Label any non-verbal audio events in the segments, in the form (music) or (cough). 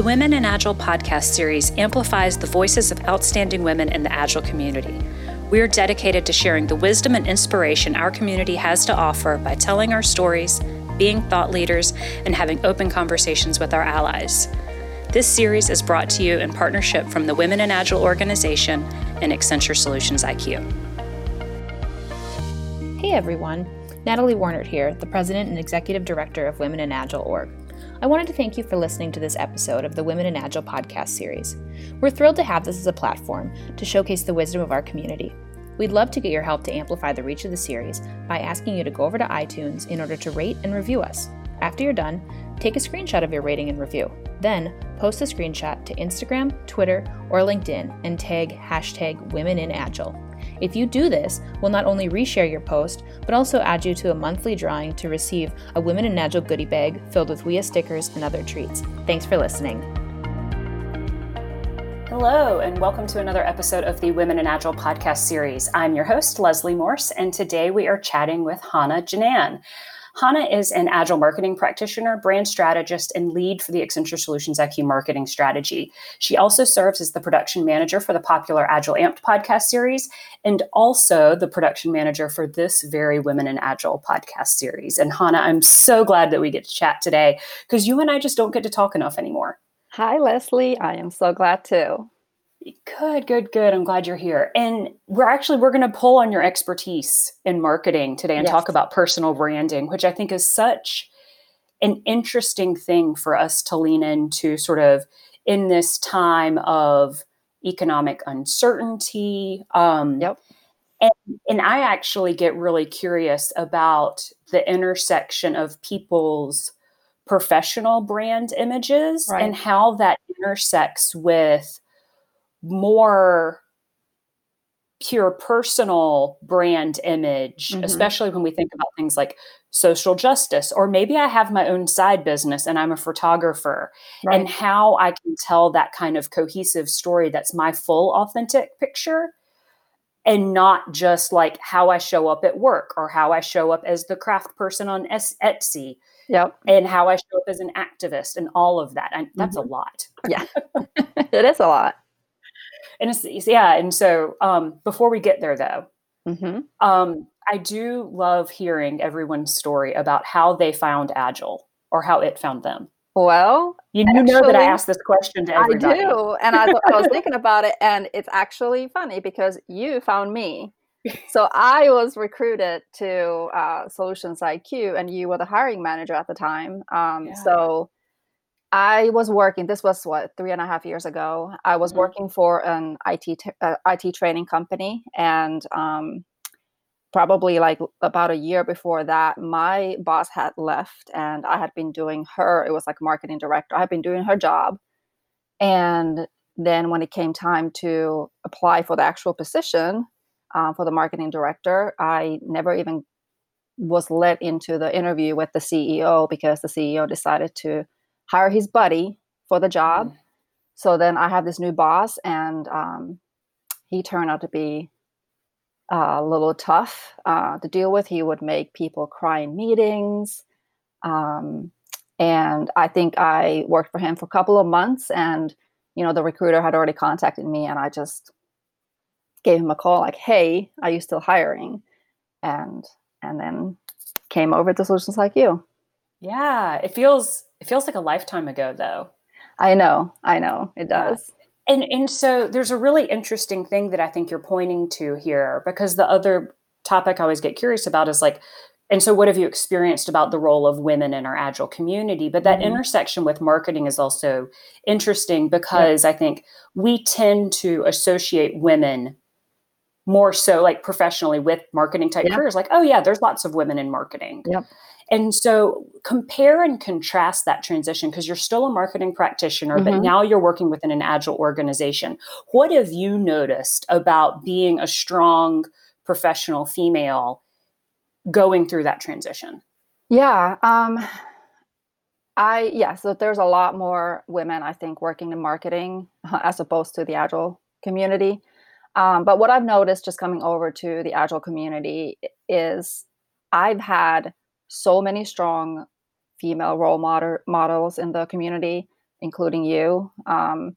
The Women in Agile podcast series amplifies the voices of outstanding women in the Agile community. We are dedicated to sharing the wisdom and inspiration our community has to offer by telling our stories, being thought leaders, and having open conversations with our allies. This series is brought to you in partnership from the Women in Agile organization and Accenture Solutions IQ. Hey everyone, Natalie Warnert here, the President and Executive Director of Women in Agile Org. I wanted to thank you for listening to this episode of the Women in Agile podcast series. We're thrilled to have this as a platform to showcase the wisdom of our community. We'd love to get your help to amplify the reach of the series by asking you to go over to iTunes in order to rate and review us. After you're done, take a screenshot of your rating and review. Then, post the screenshot to Instagram, Twitter, or LinkedIn and tag hashtag Women in Agile. If you do this, we'll not only reshare your post, but also add you to a monthly drawing to receive a Women in Agile goodie bag filled with WIA stickers and other treats. Thanks for listening. Hello, and welcome to another episode of the Women in Agile podcast series. I'm your host, Leslie Morse, and today we are chatting with Hannah Janan. Hannah is an agile marketing practitioner, brand strategist, and lead for the Accenture Solutions IQ marketing strategy. She also serves as the production manager for the popular Agile Amped podcast series and also the production manager for this very Women in Agile podcast series. And Hannah, I'm so glad that we get to chat today because you and I just don't get to talk enough anymore. Hi, Leslie. I am so glad too. Good, good, good. I'm glad you're here. And we're actually we're going to pull on your expertise in marketing today and yes. talk about personal branding, which I think is such an interesting thing for us to lean into sort of in this time of economic uncertainty. Um, yep. And, and I actually get really curious about the intersection of people's professional brand images right. and how that intersects with more pure personal brand image, mm-hmm. especially when we think about things like social justice, or maybe I have my own side business and I'm a photographer, right. and how I can tell that kind of cohesive story that's my full authentic picture. And not just like how I show up at work or how I show up as the craft person on Etsy. Yep. And how I show up as an activist and all of that. And that's mm-hmm. a lot. Yeah. (laughs) it is a lot and it's, it's yeah and so um, before we get there though mm-hmm. um, i do love hearing everyone's story about how they found agile or how it found them well you, you know that i asked this question to everybody i do and I, I was thinking about it and it's actually funny because you found me (laughs) so I was recruited to uh, Solutions IQ, and you were the hiring manager at the time. Um, yeah. So I was working. This was what three and a half years ago. I was mm-hmm. working for an IT t- uh, IT training company, and um, probably like about a year before that, my boss had left, and I had been doing her. It was like marketing director. I had been doing her job, and then when it came time to apply for the actual position uh, for the marketing director, I never even was let into the interview with the CEO because the CEO decided to hire his buddy for the job. Mm. So then I have this new boss, and um, he turned out to be uh, a little tough uh, to deal with. He would make people cry in meetings. Um, and I think I worked for him for a couple of months, and you know the recruiter had already contacted me, and I just gave him a call like, "Hey, are you still hiring?" And and then came over to Solutions like you. Yeah, it feels it feels like a lifetime ago though. I know. I know. It does. Yeah. And and so there's a really interesting thing that I think you're pointing to here because the other topic I always get curious about is like and so what have you experienced about the role of women in our agile community but that mm-hmm. intersection with marketing is also interesting because i think we tend to associate women more so like professionally with marketing type careers like oh yeah there's lots of women in marketing yep. And so compare and contrast that transition because you're still a marketing practitioner, mm-hmm. but now you're working within an agile organization. What have you noticed about being a strong professional female going through that transition? Yeah. Um, I, yeah, so there's a lot more women, I think, working in marketing (laughs) as opposed to the agile community. Um, but what I've noticed just coming over to the agile community is I've had so many strong female role model, models in the community including you. Um,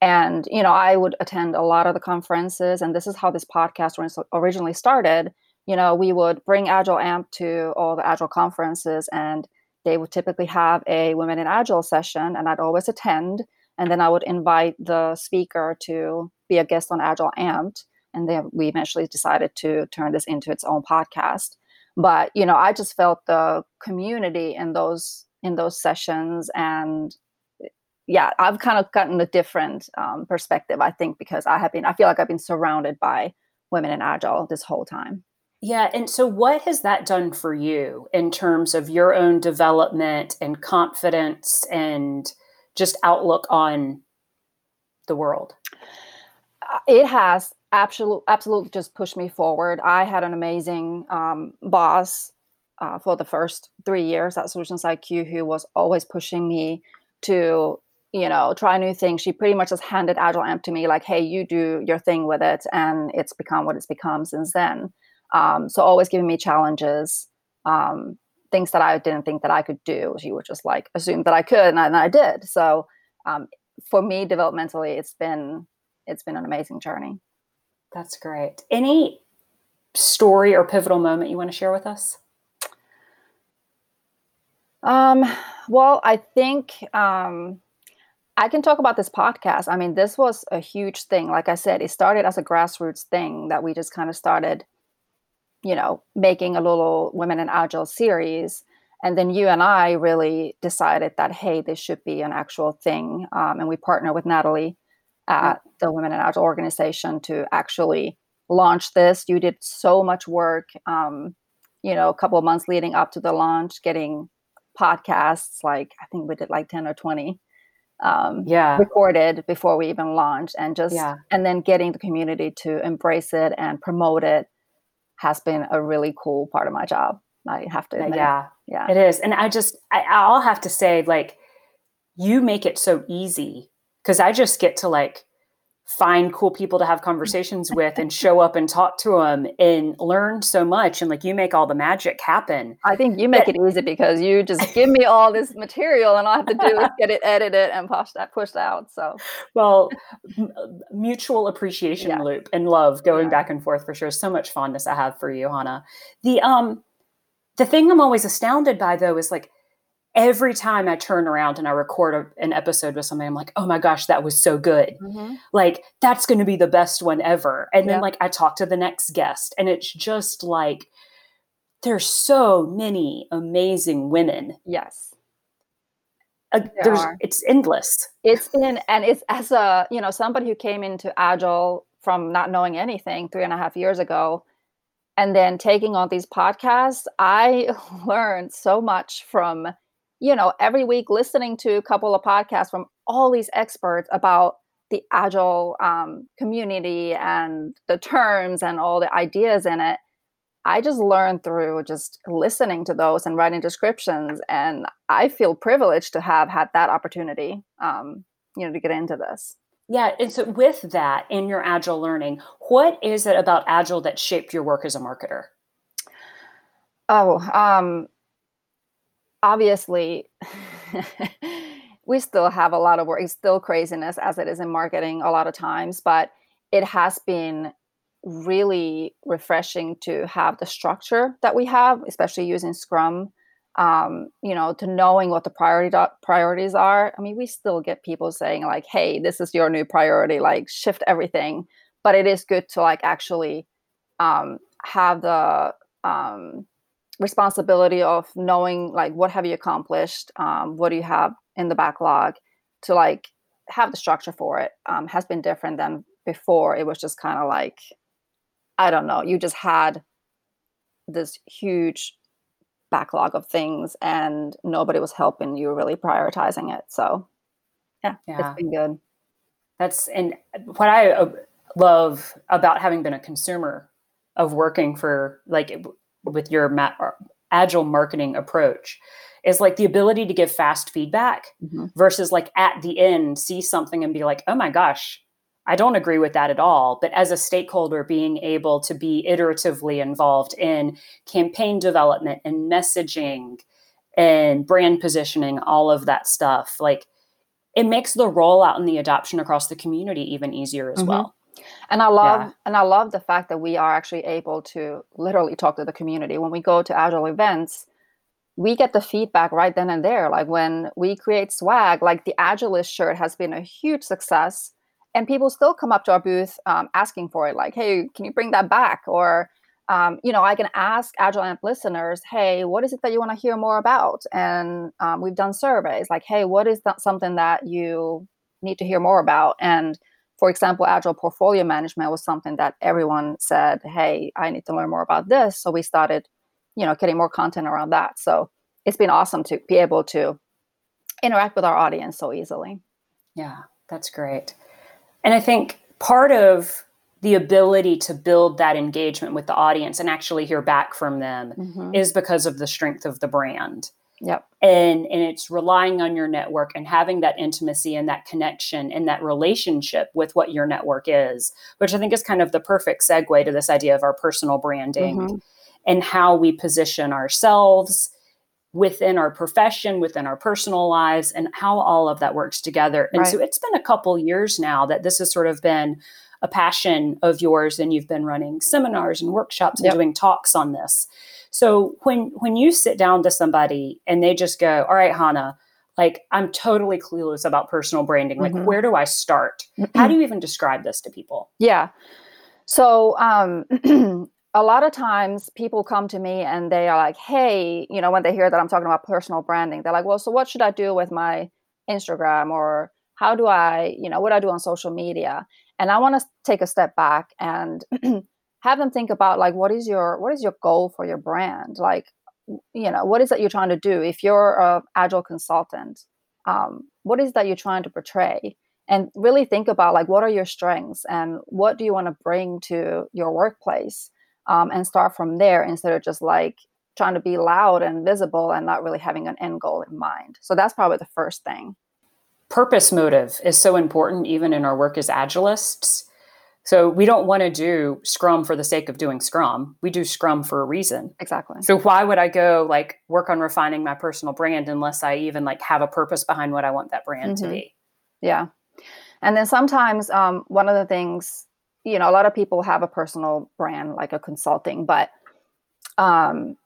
and you know, I would attend a lot of the conferences, and this is how this podcast originally started. You know, we would bring Agile AMP to all the Agile conferences, and they would typically have a Women in Agile session, and I'd always attend. And then I would invite the speaker to be a guest on Agile Amp, And then we eventually decided to turn this into its own podcast. But you know, I just felt the community in those in those sessions, and yeah, I've kind of gotten a different um, perspective. I think because I have been, I feel like I've been surrounded by women in Agile this whole time. Yeah. And so, what has that done for you in terms of your own development and confidence and just outlook on the world? Uh, it has absolutely, absolutely just pushed me forward. I had an amazing um, boss uh, for the first three years at Solutions IQ who was always pushing me to you know try new things she pretty much just handed agile amp to me like hey you do your thing with it and it's become what it's become since then um, so always giving me challenges, um, things that I didn't think that I could do. She would just like assume that I could, and I, and I did. So um, for me, developmentally, it's been it's been an amazing journey. That's great. Any story or pivotal moment you want to share with us? Um, well, I think um, I can talk about this podcast. I mean, this was a huge thing. Like I said, it started as a grassroots thing that we just kind of started you know, making a little Women in Agile series. And then you and I really decided that, hey, this should be an actual thing. Um, and we partner with Natalie at the Women in Agile organization to actually launch this. You did so much work, um, you know, a couple of months leading up to the launch, getting podcasts, like I think we did like 10 or 20 um, yeah recorded before we even launched and just yeah. and then getting the community to embrace it and promote it has been a really cool part of my job. I have to admit. Yeah. Yeah. It is. And I just, I, I'll have to say, like, you make it so easy because I just get to like find cool people to have conversations (laughs) with and show up and talk to them and learn so much and like you make all the magic happen i think you make but, it easy because you just give me all this material and all i have to do is get it edited and push that pushed out so well m- mutual appreciation yeah. loop and love going yeah. back and forth for sure so much fondness i have for you hannah the um the thing i'm always astounded by though is like every time I turn around and I record a, an episode with somebody, I'm like, oh my gosh, that was so good. Mm-hmm. Like, that's going to be the best one ever. And yeah. then, like, I talk to the next guest, and it's just like, there's so many amazing women. Yes. Uh, there's, are. it's endless. It's in, and it's as a, you know, somebody who came into Agile from not knowing anything three and a half years ago and then taking on these podcasts, I (laughs) learned so much from you know, every week listening to a couple of podcasts from all these experts about the agile um, community and the terms and all the ideas in it. I just learned through just listening to those and writing descriptions, and I feel privileged to have had that opportunity, um, you know, to get into this. Yeah, and so with that in your agile learning, what is it about agile that shaped your work as a marketer? Oh, um, obviously (laughs) we still have a lot of work it's still craziness as it is in marketing a lot of times but it has been really refreshing to have the structure that we have especially using scrum um, you know to knowing what the priority priorities are. I mean we still get people saying like hey this is your new priority like shift everything but it is good to like actually um, have the um, responsibility of knowing like what have you accomplished um, what do you have in the backlog to like have the structure for it um, has been different than before. It was just kind of like i don't know you just had this huge backlog of things and nobody was helping you really prioritizing it. So yeah, yeah. it's been good. That's and what i uh, love about having been a consumer of working for like with your ma- agile marketing approach is like the ability to give fast feedback mm-hmm. versus like at the end see something and be like oh my gosh i don't agree with that at all but as a stakeholder being able to be iteratively involved in campaign development and messaging and brand positioning all of that stuff like it makes the rollout and the adoption across the community even easier as mm-hmm. well. And I love yeah. and I love the fact that we are actually able to literally talk to the community when we go to agile events. We get the feedback right then and there. Like when we create swag, like the Agilist shirt has been a huge success, and people still come up to our booth um, asking for it. Like, hey, can you bring that back? Or um, you know, I can ask Agile Amp listeners, hey, what is it that you want to hear more about? And um, we've done surveys like, hey, what is that something that you need to hear more about? And for example, Agile portfolio management was something that everyone said, hey, I need to learn more about this. So we started, you know, getting more content around that. So it's been awesome to be able to interact with our audience so easily. Yeah, that's great. And I think part of the ability to build that engagement with the audience and actually hear back from them mm-hmm. is because of the strength of the brand. Yep. And and it's relying on your network and having that intimacy and that connection and that relationship with what your network is, which I think is kind of the perfect segue to this idea of our personal branding mm-hmm. and how we position ourselves within our profession, within our personal lives, and how all of that works together. And right. so it's been a couple years now that this has sort of been a passion of yours and you've been running seminars and workshops and yep. doing talks on this. So when when you sit down to somebody and they just go, "All right, Hannah, like I'm totally clueless about personal branding. Like mm-hmm. where do I start? How do you even describe this to people?" Yeah. So um (clears throat) a lot of times people come to me and they are like, hey, you know, when they hear that I'm talking about personal branding, they're like, well, so what should I do with my Instagram or how do I, you know, what I do on social media? and i want to take a step back and (clears throat) have them think about like what is your what is your goal for your brand? Like you know what is that you're trying to do? If you're a agile consultant um, what is that you're trying to portray? And really think about like what are your strengths and what do you want to bring to your workplace um, and start from there instead of just like trying to be loud and visible and not really having an end goal in mind. So that's probably the first thing purpose motive is so important even in our work as agilists. So we don't want to do scrum for the sake of doing scrum. We do scrum for a reason. Exactly. So why would i go like work on refining my personal brand unless i even like have a purpose behind what i want that brand mm-hmm. to be? Yeah. And then sometimes um, one of the things you know a lot of people have a personal brand like a consulting but um,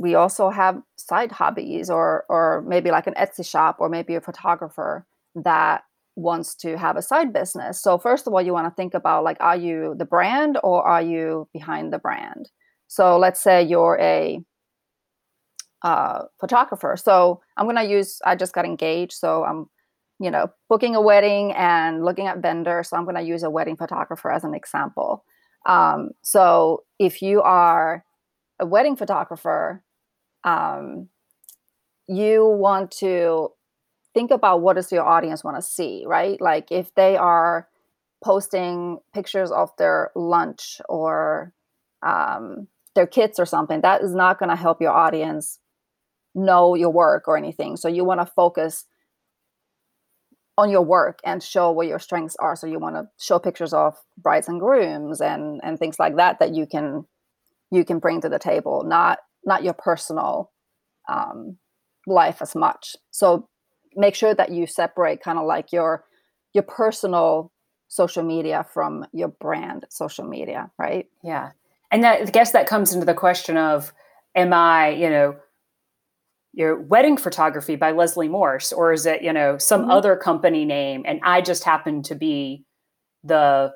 we also have side hobbies or or maybe like an Etsy shop or maybe a photographer that wants to have a side business. So first of all, you want to think about like are you the brand or are you behind the brand? So let's say you're a uh, photographer. So I'm gonna use. I just got engaged, so I'm you know booking a wedding and looking at vendors. So I'm gonna use a wedding photographer as an example. Um, so if you are a wedding photographer um, you want to think about what does your audience want to see right? Like if they are posting pictures of their lunch or um, their kids or something that is not going to help your audience know your work or anything. So you want to focus on your work and show what your strengths are. So you want to show pictures of brides and grooms and and things like that that you can you can bring to the table not not your personal um, life as much. So make sure that you separate kind of like your your personal social media from your brand social media, right? Yeah. And that, I guess that comes into the question of am I, you know, your wedding photography by Leslie Morse, or is it, you know, some mm-hmm. other company name and I just happen to be the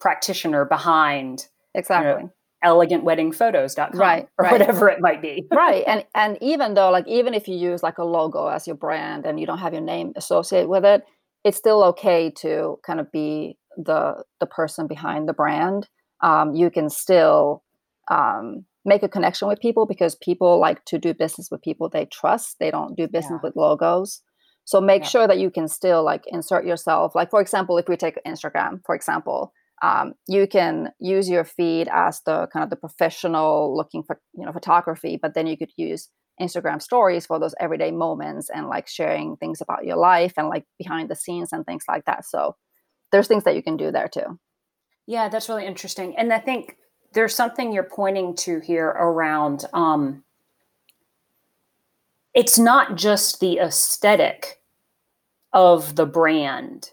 practitioner behind exactly you know, elegantweddingphotos.com right or right. whatever it might be (laughs) right and and even though like even if you use like a logo as your brand and you don't have your name associated with it it's still okay to kind of be the the person behind the brand um, you can still um, make a connection with people because people like to do business with people they trust they don't do business yeah. with logos so make yeah. sure that you can still like insert yourself like for example if we take instagram for example um, you can use your feed as the kind of the professional looking for you know photography but then you could use instagram stories for those everyday moments and like sharing things about your life and like behind the scenes and things like that. So there's things that you can do there too. Yeah that's really interesting. And i think there's something you're pointing to here around um, it's not just the aesthetic of the brand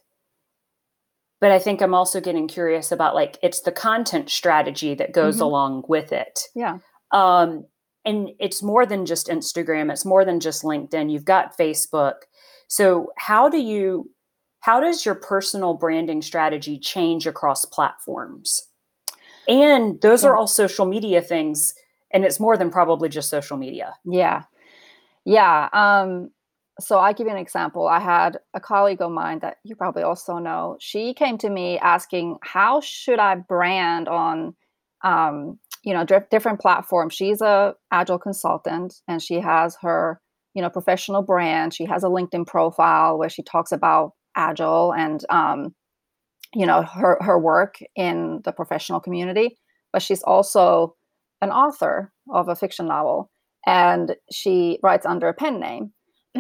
but i think i'm also getting curious about like it's the content strategy that goes mm-hmm. along with it. Yeah. Um and it's more than just instagram. It's more than just linkedin. You've got facebook. So how do you how does your personal branding strategy change across platforms? And those yeah. are all social media things and it's more than probably just social media. Yeah. Yeah um so i give you an example. I had a colleague of mine that you probably also know. She came to me asking how should i brand on um, you know different platforms? She's a agile consultant and she has her you know professional brand. She has a linkedin profile where she talks about agile and um, you know her her work in the professional community. But she's also an author of a fiction novel and she writes under a pen name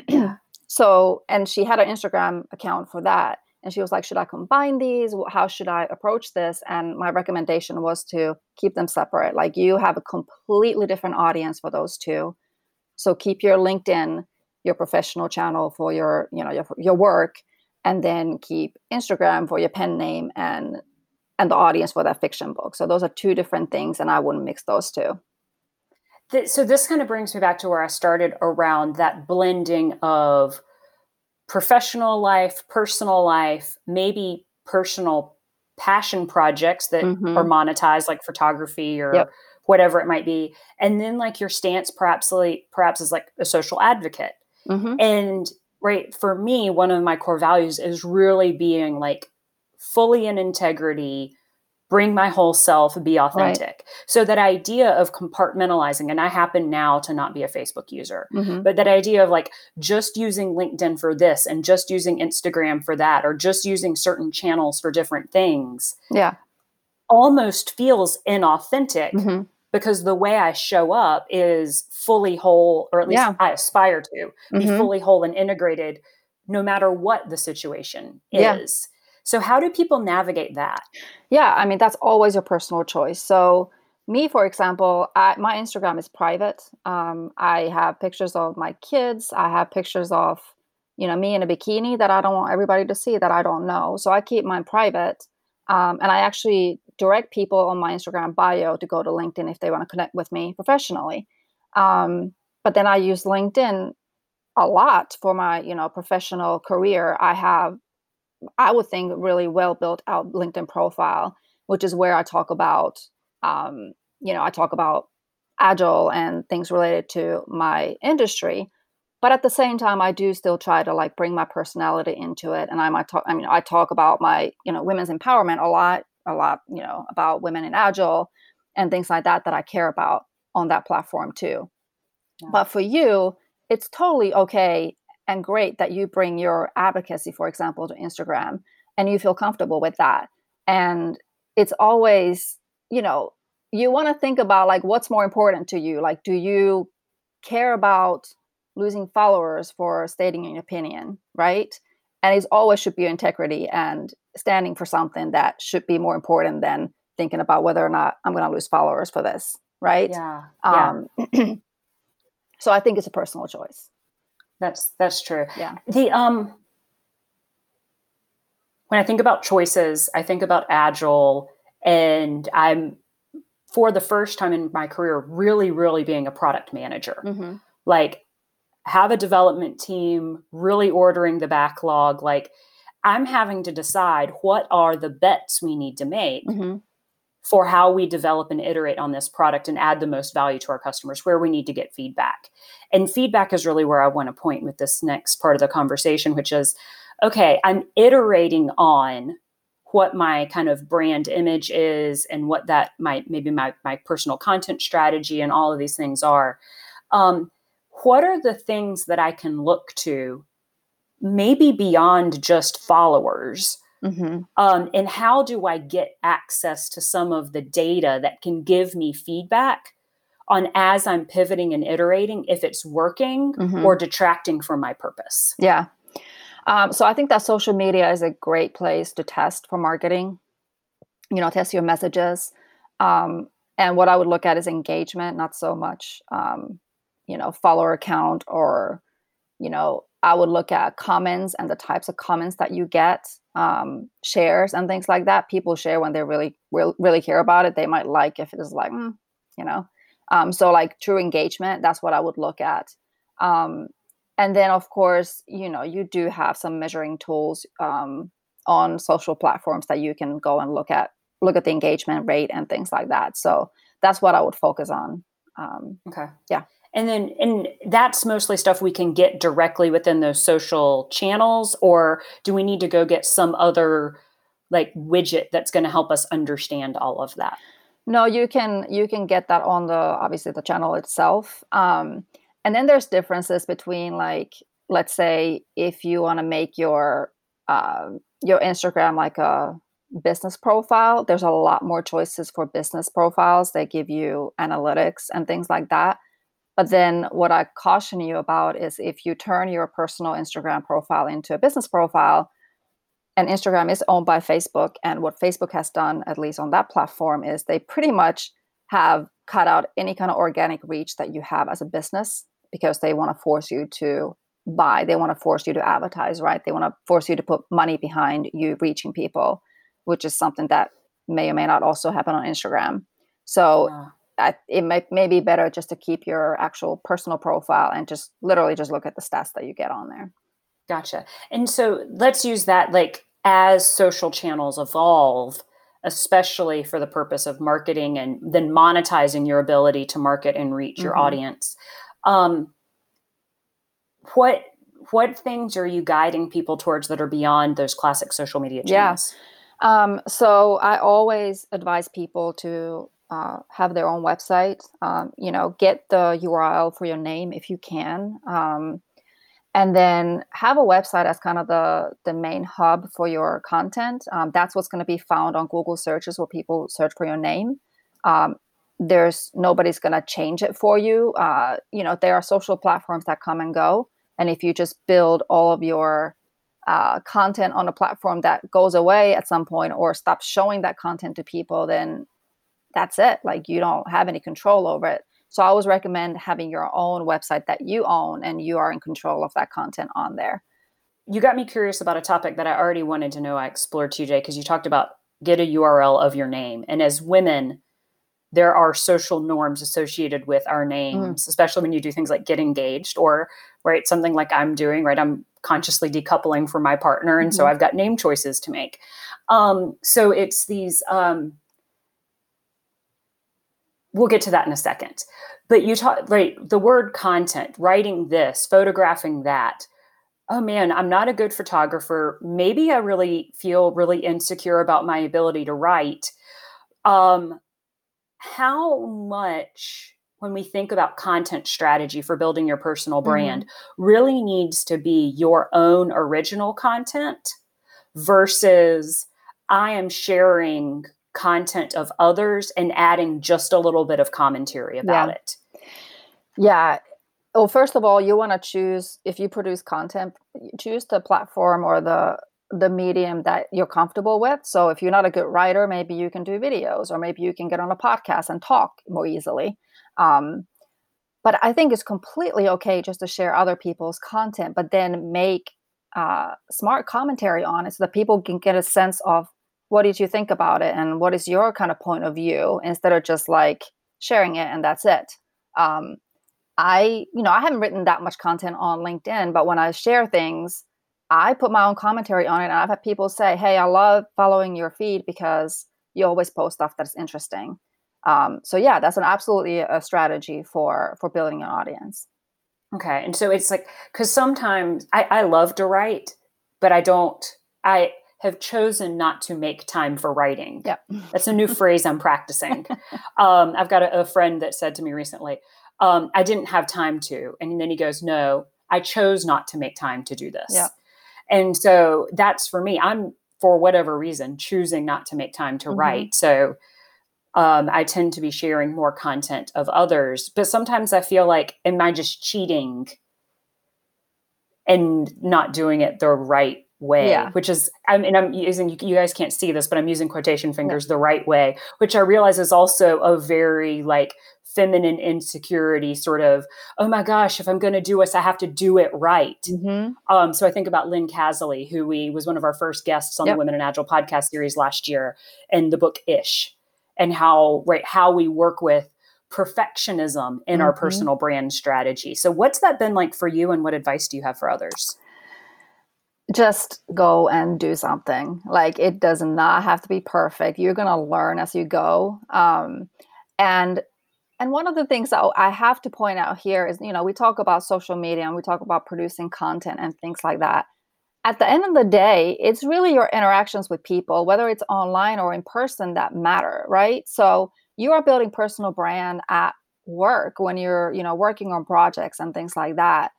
(clears throat) so and she had an instagram account for that and she was like should i combine these how should i approach this and my recommendation was to keep them separate like you have a completely different audience for those two so keep your linkedin your professional channel for your you know your, your work and then keep Instagram for your pen name and and the audience for that fiction book. So those are two different things, and I wouldn't mix those two. So this kind of brings me back to where I started around that blending of professional life, personal life, maybe personal passion projects that mm-hmm. are monetized, like photography or yep. whatever it might be, and then like your stance, perhaps like perhaps as like a social advocate. Mm-hmm. And right for me one of my core values is really being like fully in integrity bring my whole self be authentic right. so that idea of compartmentalizing and i happen now to not be a facebook user mm-hmm. but that idea of like just using linkedin for this and just using instagram for that or just using certain channels for different things yeah almost feels inauthentic mm-hmm because the way I show up is fully whole, or at least yeah. I aspire to be mm-hmm. fully whole and integrated no matter what the situation yeah. So, how do people navigate that? Yeah, I mean, that's always your personal choice. So, me, for example, I, my Instagram is private. Um, I have pictures of my kids. I have pictures of, you know, me in a bikini that I don't want everybody to see that I don't know. So I keep mine private. Um, and I actually direct people on my Instagram bio to go to LinkedIn if they want to connect with me professionally. Um, but then I use LinkedIn a lot for my, you know, professional career. I have, I would think, really well built out LinkedIn profile, which is where I talk about, um, you know, I talk about agile and things related to my industry but at the same time i do still try to like bring my personality into it and i might talk i mean i talk about my you know women's empowerment a lot a lot, you know, about women in agile and things like that that I care about on that platform too. Yeah. But for you, it's totally okay and great that you bring your advocacy, for example, to Instagram and you feel comfortable with that. And it's always, you know, you want to think about like what's more important to you. Like, do you care about losing followers for stating an opinion, right? And it always should be integrity and standing for something that should be more important than thinking about whether or not I'm going to lose followers for this, right? Yeah. Um, yeah. (clears throat) so I think it's a personal choice. That's that's true. Yeah. The um when I think about choices, I think about agile and I'm for the first time in my career really really being a product manager. Mm-hmm. Like have a development team, really ordering the backlog like I'm having to decide what are the bets we need to make mm-hmm. For how we develop and iterate on this product and add the most value to our customers, where we need to get feedback. And feedback is really where I want to point with this next part of the conversation, which is okay, I'm iterating on what my kind of brand image is and what that might maybe my, my personal content strategy and all of these things are. Um, what are the things that I can look to maybe beyond just followers. Mm-hmm. Um, and how do I get access to some of the data that can give me feedback on as I'm pivoting and iterating if it's working mm-hmm. or detracting from my purpose? Yeah. Um, so I think that social media is a great place to test for marketing. You know, test your messages. Um, and what I would look at is engagement, not so much, um, you know, follower count or you know, I would look at comments and the types of comments that you get, um, shares and things like that. People share when they really, really, really care about it. They might like if it is like, mm, you know. Um, so like true engagement, that's what I would look at. Um, and then of course, you know, you do have some measuring tools um, on social platforms that you can go and look at, look at the engagement rate and things like that. So that's what I would focus on. Um, okay. Yeah and then and that's mostly stuff we can get directly within those social channels or do we need to go get some other like widget that's going to help us understand all of that? No you can you can get that on the obviously the channel itself. Um, and then there's differences between like let's say if you want to make your uh, your instagram like a business profile there's a lot more choices for business profiles. They give you analytics and things like that but then what I caution you about is if you turn your personal Instagram profile into a business profile, and Instagram is owned by Facebook, and what Facebook has done, at least on that platform, is they pretty much have cut out any kind of organic reach that you have as a business because they want to force you to buy. They want to force you to advertise, right? They want to force you to put money behind you reaching people, which is something that may or may not also happen on Instagram. So yeah. I, it may, may be better just to keep your actual personal profile and just literally just look at the stats that you get on there. Gotcha. And so let's use that like as social channels evolve, especially for the purpose of marketing and then monetizing your ability to market and reach mm-hmm. your audience. Um, what what things are you guiding people towards that are beyond those classic social media channels? Yeah. Um, so I always advise people to uh, have their own website. Um, you know, get the URL for your name if you can, um, and then have a website as kind of the the main hub for your content. Um, that's what's going to be found on Google searches where people search for your name. Um, there's nobody's going to change it for you. Uh, you know, there are social platforms that come and go, and if you just build all of your uh, content on a platform that goes away at some point or stops showing that content to people, then that's it. Like you don't have any control over it. So I always recommend having your own website that you own and you are in control of that content on there. You got me curious about a topic that I already wanted to know I explored, TJ, because you talked about get a URL of your name. And as women, there are social norms associated with our names, mm. especially when you do things like get engaged or right something like I'm doing, right? I'm consciously decoupling from my partner, and mm-hmm. so I've got name choices to make. Um, so it's these um, we'll get to that in a second. But you talk right, the word content, writing this, photographing that. Oh man, I'm not a good photographer. Maybe I really feel really insecure about my ability to write. Um, how much when we think about content strategy for building your personal mm-hmm. brand mm-hmm. really needs to be your own original content versus I am sharing content of others and adding just a little bit of commentary about yeah. it. Yeah. Well, first of all, you want to choose if you produce content, choose the platform or the the medium that you're comfortable with. So if you're not a good writer, maybe you can do videos or maybe you can get on a podcast and talk more easily. Um, but I think it's completely okay just to share other people's content, but then make uh, smart commentary on it so that people can get a sense of what did you think about it? And what is your kind of point of view instead of just like sharing it and that's it? Um, i you know i haven't written that much content on linkedin but when i share things i put my own commentary on it and i've had people say hey i love following your feed because you always post stuff that's interesting. Um, so yeah that's an absolutely a strategy for for building an audience. Okay and so it's like because sometimes I, I love to write but i don't i have chosen not to make time for writing. Yeah. That's a new (laughs) phrase I'm practicing. Um, I've got a, a, friend that said to me recently, um, I didn't have time to. And then he goes, No, I chose not to make time to do this. Yeah. And so that's for me. I'm, for whatever reason, choosing not to make time to mm-hmm. write. So um, I tend to be sharing more content of others. But sometimes I feel like, am I just cheating and not doing it the right way, yeah. which is, I mean, I'm using, you guys can't see this, but I'm using quotation fingers yeah. the right way, which I realize is also a very like feminine insecurity sort of, oh my gosh, if I'm going to do this, I have to do it right. Mm-hmm. Um, so I think about Lynn Cazaly, who we was one of our first guests on yep. the Women in Agile podcast series last year, and the book Ish, and how right how we work with perfectionism in mm-hmm. our personal brand strategy. So what's that been like for you, and what advice do you have for others? Just go and do something like it does not have to be perfect you're going to learn as you go um, and and one of the things that I have to point out here is, you know, we talk about social media and we talk about producing content and things like that. At the end of the day, it's really your interactions with people, whether it's online or in person, that matter, right? So you are building personal brand at work when you're, you know, working on projects and things like that.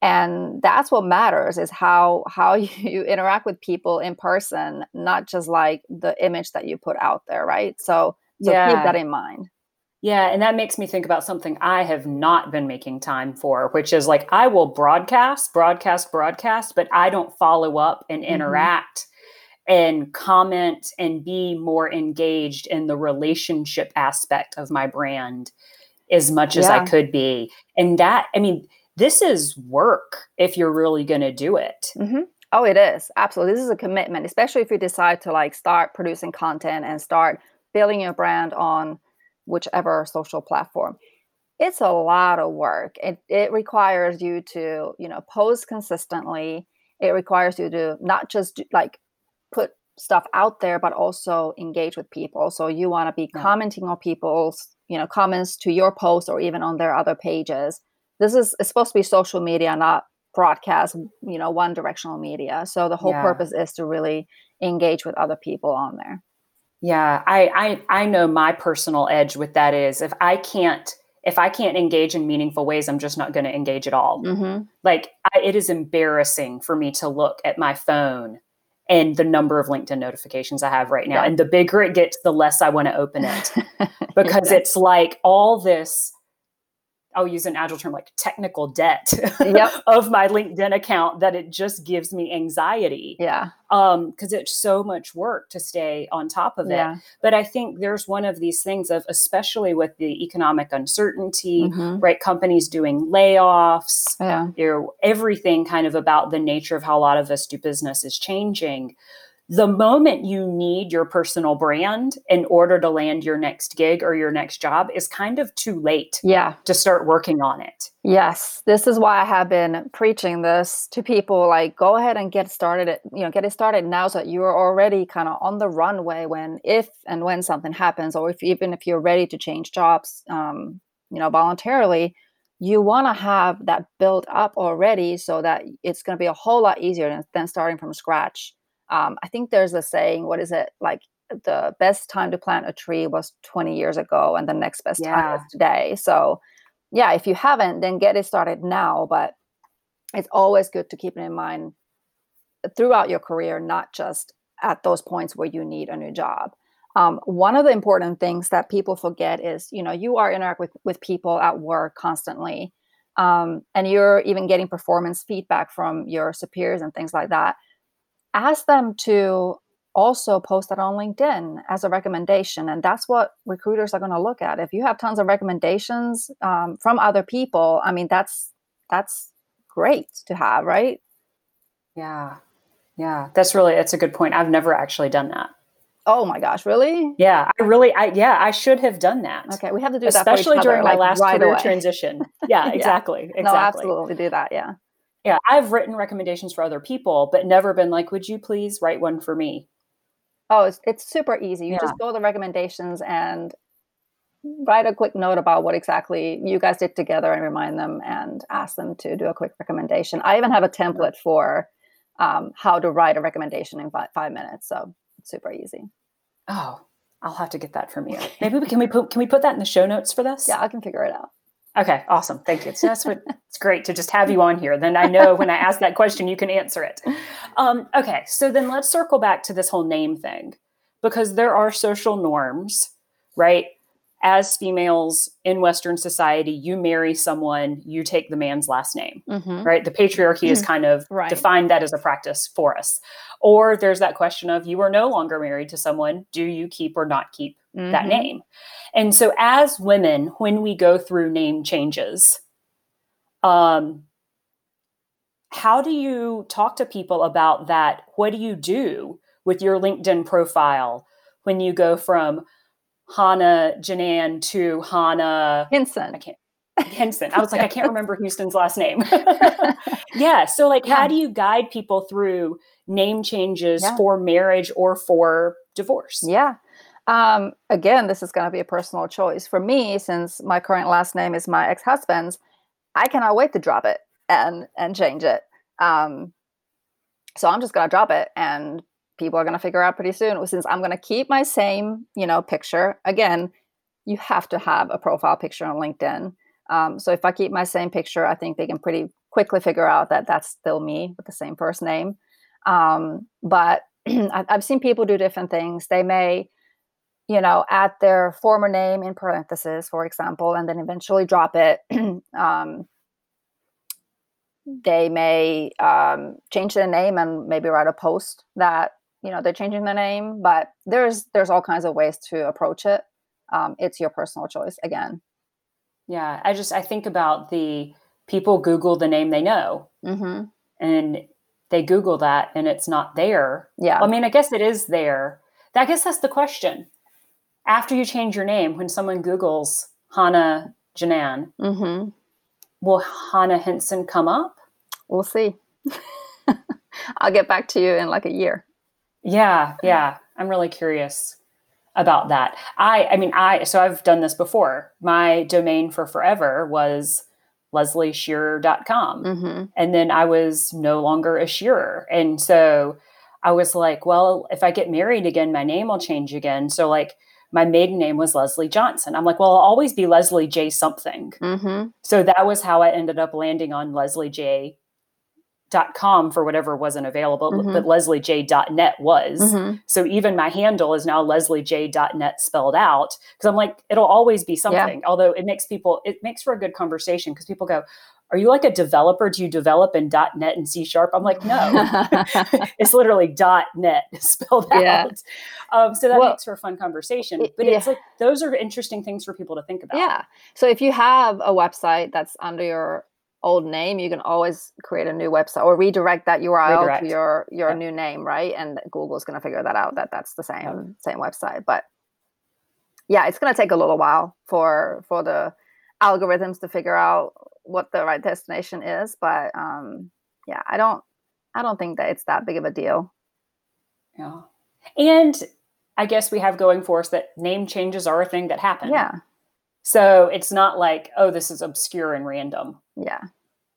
And that's what matters is how how (laughs) you interact with people in person, not just like the image that you put out there, right? So so yeah. keep that in mind. Yeah, and that makes me think about something I have not been making time for, which is like I will broadcast, broadcast, broadcast, but I don't follow up and mm-hmm. interact mm-hmm. and comment and be more engaged in the relationship aspect of my brand as much as I could be. And that, I mean, this is work if you're really going to do it. Mm-hmm. Oh, it is. Absolutely. This is a commitment, especially if you decide to like start producing content and start building your brand on whichever social platform it's a lot of work it, it requires you to you know post consistently it requires you to not just like put stuff out there but also engage with people so you want to be yeah. commenting on people's you know comments to your post or even on their other pages this is it's supposed to be social media not broadcast you know one directional media so the whole yeah. purpose is to really engage with other people on there yeah, I, I I know my personal edge with that is if I can't if I can't engage in meaningful ways, I'm just not going to engage at all. Mm-hmm. Like I, it is embarrassing for me to look at my phone and the number of LinkedIn notifications I have right now. Yeah. And the bigger it gets, the less I want to open it (laughs) because it's like all this I'll use an agile term like technical debt (laughs) yep. of my LinkedIn account that it just gives me anxiety. Yeah. Um, because it's so much work to stay on top of yeah. it. But I think there's one of these things of especially with the economic uncertainty, mm-hmm. right? Companies doing layoffs, yeah. You know, everything kind of about the nature of how a lot of us do business is changing the moment you need your personal brand in order to land your next gig or your next job is kind of too late yeah. to start working on it. Yes. This is why i have been preaching this to people like go ahead and get started at, you know get it started now so that you're already kind of on the runway when if and when something happens or if even if you're ready to change jobs um, you know voluntarily you want to have that built up already so that it's going to be a whole lot easier than, than starting from scratch um, I think there's a saying, what is it? Like the best time to plant a tree was 20 years ago, and the next best yeah. time is today. So, yeah, if you haven't, then get it started now. But it's always good to keep it in mind throughout your career, not just at those points where you need a new job. Um, one of the important things that people forget is, you know, you are interact with with people at work constantly, um, and you're even getting performance feedback from your superiors and things like that ask them to also post that on LinkedIn as a recommendation. And that's what recruiters are going to look at. If you have tons of recommendations um, from other people, I mean, that's that's great to have, right? Yeah, yeah, that's really that's a good point. I've never actually done that. Oh my gosh, really? Yeah, I really, I yeah, I should have done that. Okay, we have to do especially that, especially during my like, last right career away. transition. Yeah, exactly, (laughs) yeah. exactly. No, absolutely do that. Yeah yeah, I've written recommendations for other people, but never been like, would you please write one for me? Oh, it's, it's super easy. You yeah. just go to the recommendations and write a quick note about what exactly you guys did together and remind them and ask them to do a quick recommendation. I even have a template for um, how to write a recommendation in five, five minutes. So it's super easy. Oh, I'll have to get that from you. Maybe we can we put can we put that in the show notes for this? Yeah, I can figure it out. Okay, awesome. Thank you. So that's what it's great to just have you on here. Then I know when I ask that question, you can answer it. Um, okay, so then let's circle back to this whole name thing because there are social norms, right? as females in Western society, you marry someone, you take the man's last name, mm-hmm. right? The patriarchy has kind of right. defined that as a practice for us. Or there's that question of you are no longer married to someone, do you keep or not keep mm-hmm. that name? And so, as women, when we go through name changes, um, how do you talk to people about that? What do you do with your LinkedIn profile when you go from Hannah Janan to Hannah Hinson. I can't Henson. I was like, I can't remember (laughs) Houston's last name. (laughs) (laughs) yeah. So, like, yeah. how do you guide people through name changes yeah. for marriage or for divorce? Yeah. Um, again, this is going to be a personal choice. For me, since my current last name is my ex husband's, I cannot wait to drop it and and change it. Um, so I'm just going to drop it and people are going to figure out pretty soon since i'm going to keep my same you know picture again you have to have a profile picture on linkedin um, so if i keep my same picture i think they can pretty quickly figure out that that's still me with the same first name um, but (clears throat) i've seen people do different things they may you know add their former name in parentheses for example and then eventually drop it (clears throat) um, they may um, change their name and maybe write a post that you know they're changing their name but there's there's all kinds of ways to approach it. Um, it's your personal choice again. Yeah i just i think about the people google the name they know. Mm-hmm. and they google that and it's not there. Yeah. I mean i guess it is there. I guess that's the question after you change your name when someone googles hannah janan mm-hmm. will hannah Henson come up we'll see (laughs) i'll get back to you in like a year yeah, yeah. I'm really curious about that. I I mean I so I've done this before. My domain for forever was leslieshearer.com. Mm-hmm. And then I was no longer a shearer. And so I was like, well, if I get married again, my name will change again. So like my maiden name was Leslie Johnson. I'm like, well, I'll always be Leslie J something. Mm-hmm. So that was how I ended up landing on Leslie J dot com for whatever wasn't available, mm-hmm. but lesliej.net was. Mm-hmm. So even my handle is now lesliej.net spelled out because I'm like, it'll always be something. Yeah. Although it makes people, it makes for a good conversation because people go, are you like a developer? Do you develop in .net and C sharp? I'm like, no, (laughs) (laughs) it's literally .net (laughs) spelled yeah. out. Um, so that well, makes for a fun conversation. But yeah. it's like those are interesting things for people to think about. Yeah. So if you have a website that's under your old name, you can always create a new website or redirect that URL redirect. to your your yep. new name, right? And Google's going to figure that out that that's the same yep. same website. But yeah, it's going to take a little while for for the algorithms to figure out what the right destination is. But um, yeah, I don't I don't think that it's that big of a deal. Yeah, and I guess we have going for us that name changes are a thing that happen. Yeah. So it's not like, oh, this is obscure and random. Yeah.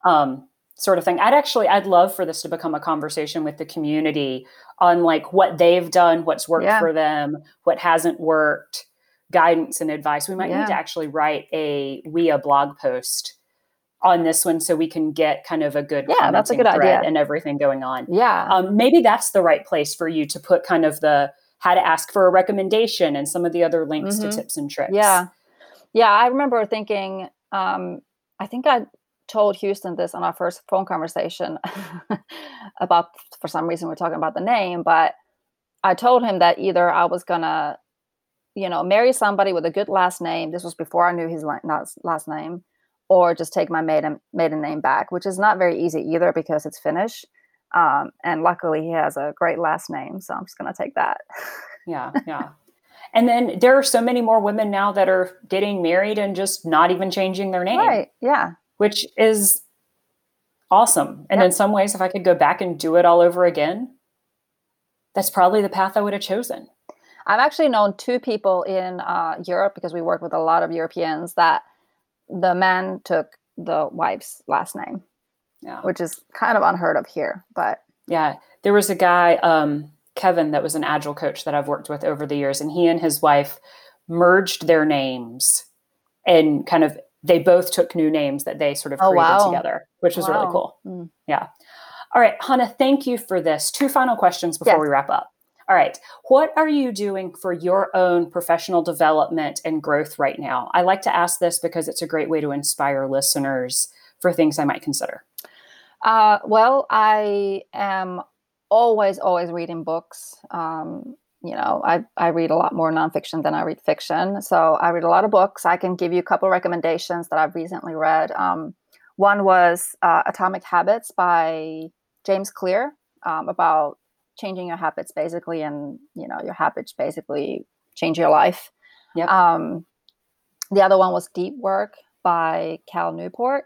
Um, sort of thing. I'd actually I'd love for this to become a conversation with the community on like what they've done, what's worked yeah. for them, what hasn't worked, guidance and advice. We might yeah. need to actually write a we a blog post on this one so we can get kind of a good yeah that's a good idea. and everything going on. Yeah. Um, maybe that's the right place for you to put kind of the how to ask for a recommendation and some of the other links mm-hmm. to tips and tricks. Yeah. Yeah i remember thinking um, i think i told Houston this on our first phone conversation (laughs) about for some reason we're talking about the name, but I told him that either I was gonna, you know, marry somebody with a good last name. This was before I knew his last name, or just take my maiden maiden name back, which is not very easy either because it's Finnish. Um, and luckily, he has a great last name, so I'm just gonna take that. yeah, yeah. And then there are so many more women now that are getting married and just not even changing their name. Right. Yeah which is awesome. And yep. in some ways, if I could go back and do it all over again, that's probably the path I would have chosen. I've actually known two people in uh, Europe because we work with a lot of Europeans that the man took the wife's last name, yeah. which is kind of unheard of here. But yeah, there was a guy, um, Kevin, that was an agile coach that I've worked with over the years, and he and his wife merged their names and kind of they both took new names that they sort of oh, created wow. together, which was wow. really cool. Mm. Yeah. All right, Hannah, thank you for this. Two final questions before we wrap up. All right. What are you doing for your own professional development and growth right now? I like to ask this because it's a great way to inspire listeners for things I might consider. Uh, well, I am always, always reading books. Um, you know, I, I read a lot more nonfiction than I read fiction. So I read a lot of books. I can give you a couple recommendations that I've recently read. Um, one was uh, Atomic Habits by James Clear um, about changing your habits basically and you know your habits basically change your life. Yep. um, the other one was deep work by cal newport.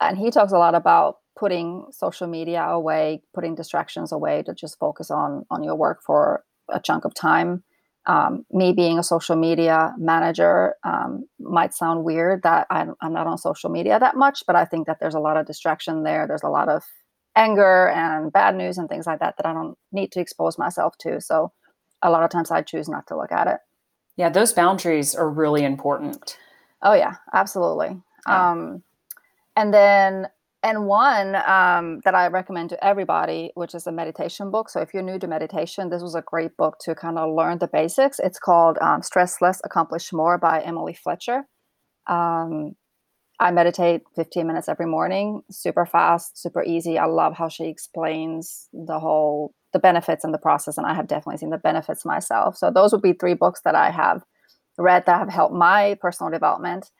And he talks a lot about putting social media away putting distractions away to just focus on on your work for a chunk of time. Um, me being a social media manager um, might sound weird that I'm, I'm not on social media that much but i think that there's a lot of distraction there. There's a lot of anger and bad news and things like that that I don't need to expose myself to. So a lot of times I choose not to look at it. Yeah, those boundaries are really important. Oh yeah, absolutely. Yeah. Um, and then and one um, that I recommend to everybody, which is a meditation book. So if you're new to meditation, this was a great book to kind of learn the basics. It's called um, "Stress Less, Accomplish More" by Emily Fletcher. Um, I meditate 15 minutes every morning, super fast, super easy. I love how she explains the whole the benefits and the process and I have definitely seen the benefits myself. So those would be three books that I have read that have helped my personal development.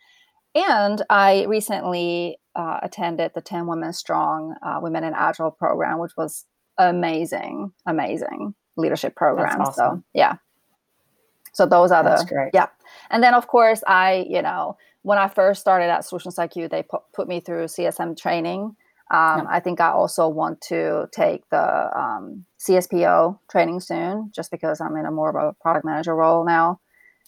And I recently uh, attended the 10 Women Strong uh, Women in Agile program, which was amazing, amazing leadership program. Awesome. So, yeah. So those are That's the great. yeah. And then of course I, you know, when I first started at Solutions IQ, they put, put me through CSM training. Um, yeah. I think I also want to take the um, CSPO training soon, just because I'm in a more of a product manager role now.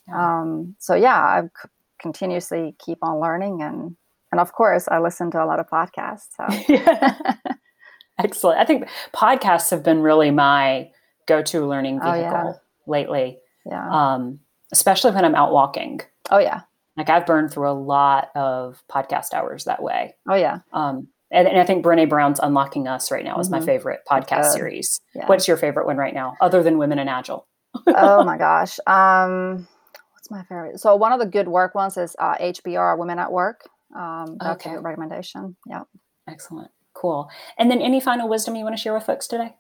Yeah. Um, so yeah, I c- continuously keep on learning, and and of course, I listen to a lot of podcasts. So. (laughs) Excellent. I think podcasts have been really my go-to learning vehicle oh, yeah. lately. Yeah. Um, especially when I'm out walking. Oh yeah. Like I've burned through a lot of podcast hours that way. Oh yeah. Um, and, and I think Brene Brown's Unlocking Us right now is mm-hmm. my favorite podcast series. Yeah. What's your favorite one right now, other than Women in Agile? oh (laughs) my gosh. Um, what's my favorite? So one of the good work ones is uh, HBR Women at Work. Um, that's okay. a recommendation. Yeah. Excellent. Cool. And then any final wisdom you want to share with folks today?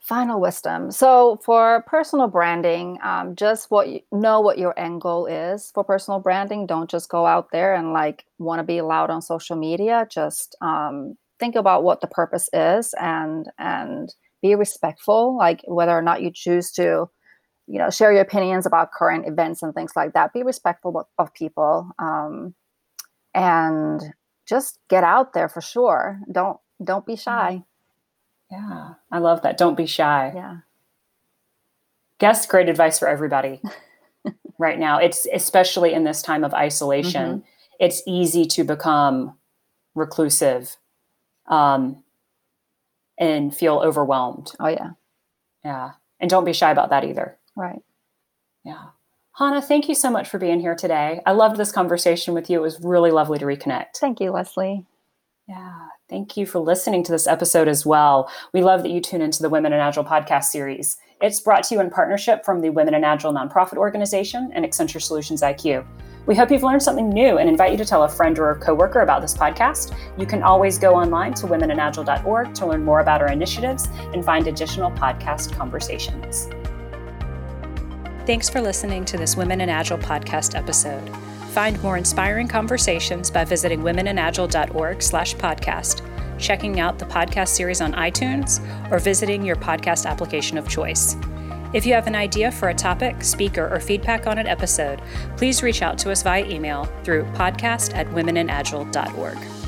Final wisdom. So for personal branding, um, just what you know what your end goal is for personal branding. Don't just go out there and like want to be loud on social media. Just um, think about what the purpose is and and be respectful. Like whether or not you choose to, you know, share your opinions about current events and things like that. Be respectful of, people um, and just get out there for sure. Don't don't be shy. Mm-hmm yeah, I love that. Don't be shy. Yeah. Guess great advice for everybody (laughs) right now. It's especially in this time of isolation. Mm-hmm. It's easy to become reclusive um, and feel overwhelmed. Oh, yeah. Yeah. And don't be shy about that either. Right. Yeah. Hannah, thank you so much for being here today. I loved this conversation with you. It was really lovely to reconnect. Thank you, Leslie. Yeah. Thank you for listening to this episode as well. We love that you tune into the Women in Agile podcast series. It's brought to you in partnership from the Women in Agile nonprofit organization and Accenture Solutions IQ. We hope you've learned something new and invite you to tell a friend or a coworker about this podcast. You can always go online to womeninagile.org to learn more about our initiatives and find additional podcast conversations. Thanks for listening to this Women in Agile podcast episode. Find more inspiring conversations by visiting womeninagile.org slash podcast, checking out the podcast series on iTunes, or visiting your podcast application of choice. If you have an idea for a topic, speaker, or feedback on an episode, please reach out to us via email through podcast at womeninagile.org.